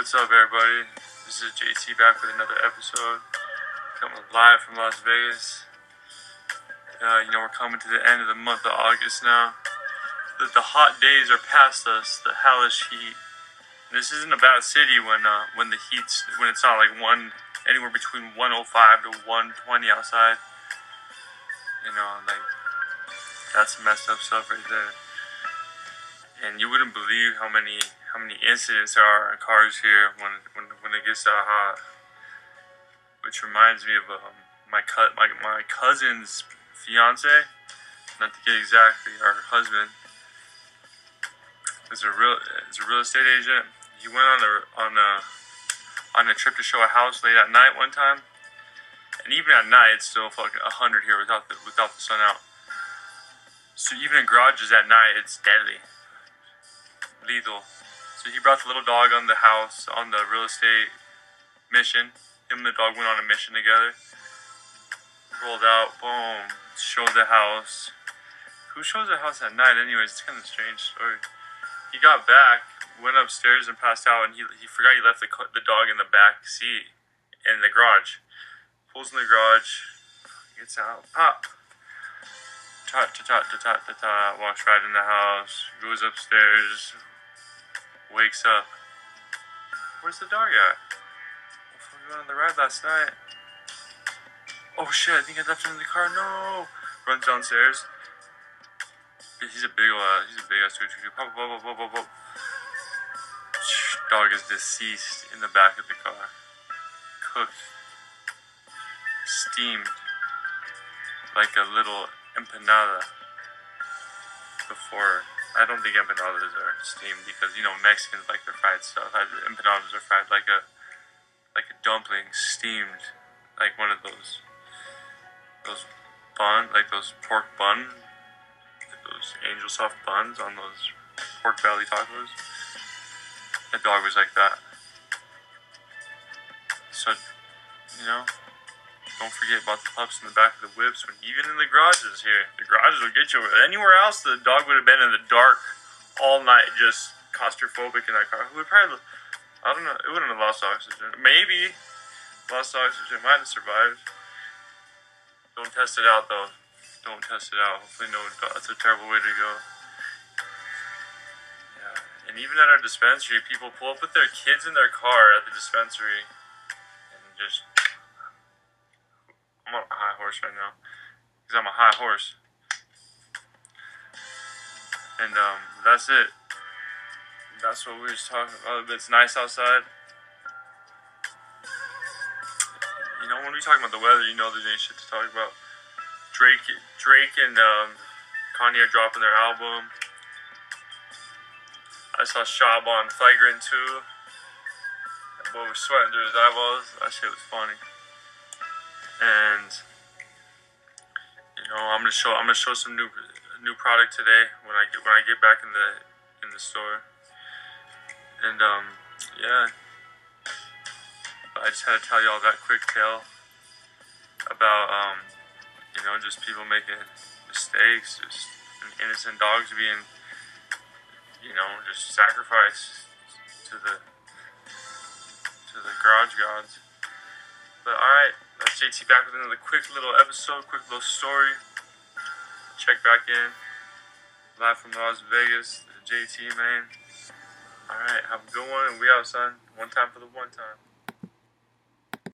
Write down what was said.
What's up, everybody? This is JT back with another episode. Coming live from Las Vegas. Uh, you know, we're coming to the end of the month of August now. The, the hot days are past us, the hellish heat. And this isn't a bad city when uh, when the heat's when it's not like one anywhere between 105 to 120 outside. You know, like that's messed up stuff right there. And you wouldn't believe how many how many incidents there are in cars here when when, when it gets that hot. Which reminds me of um, my my my cousin's fiance, not to get exactly her husband. Is a real is a real estate agent. He went on a on a on a trip to show a house late at night one time, and even at night it's still fucking hundred here without the without the sun out. So even in garages at night, it's deadly, lethal. So he brought the little dog on the house on the real estate mission. Him and the dog went on a mission together. Rolled out, boom, showed the house. Who shows the house at night, anyways? It's kind of a strange story. He got back, went upstairs and passed out, and he, he forgot he left the, the dog in the back seat in the garage. Pulls in the garage, gets out, pop. Ta ta ta ta ta ta ta. Walks right in the house, goes upstairs, wakes up. Where's the dog at? We went on the ride last night. Oh shit, I think I left him in the car. No! Runs downstairs. He's a big uh, he's a big ass dude. Dog is deceased in the back of the car. Cooked. Steamed. Like a little empanada. Before I don't think empanadas are steamed because you know Mexicans like their fried stuff. Empanadas are fried like a like a dumpling, steamed, like one of those those bun, like those pork bun, like those angel soft buns on those pork belly tacos. The dog was like that. So, you know, don't forget about the pups in the back of the whips. When even in the garages here, the garages will get you. Anywhere else, the dog would have been in the dark all night, just claustrophobic in that car. Who would probably, I don't know, it wouldn't have lost oxygen. Maybe lost oxygen, might have survived. Don't test it out though. Don't test it out. Hopefully, no. That's a terrible way to go. Yeah, and even at our dispensary, people pull up with their kids in their car at the dispensary, and just I'm on a high horse right now because I'm a high horse. And um, that's it. That's what we were just talking about. It's nice outside. You know, when we talk about the weather, you know there's any shit to talk about. Drake, Drake, and um, Kanye are dropping their album. I saw Shab on Flagrant 2. That boy was sweating through his eyeballs. That shit was funny and you know I'm gonna show I'm gonna show some new new product today when I get when I get back in the in the store. And um yeah, I just had to tell y'all that quick tale about um you know just people making mistakes, just innocent dogs being you know just sacrificed to the to the garage gods. But alright. That's JT back with another quick little episode, quick little story. Check back in. Live from Las Vegas, JT man. Alright, have a good one, and we out, son. One time for the one time.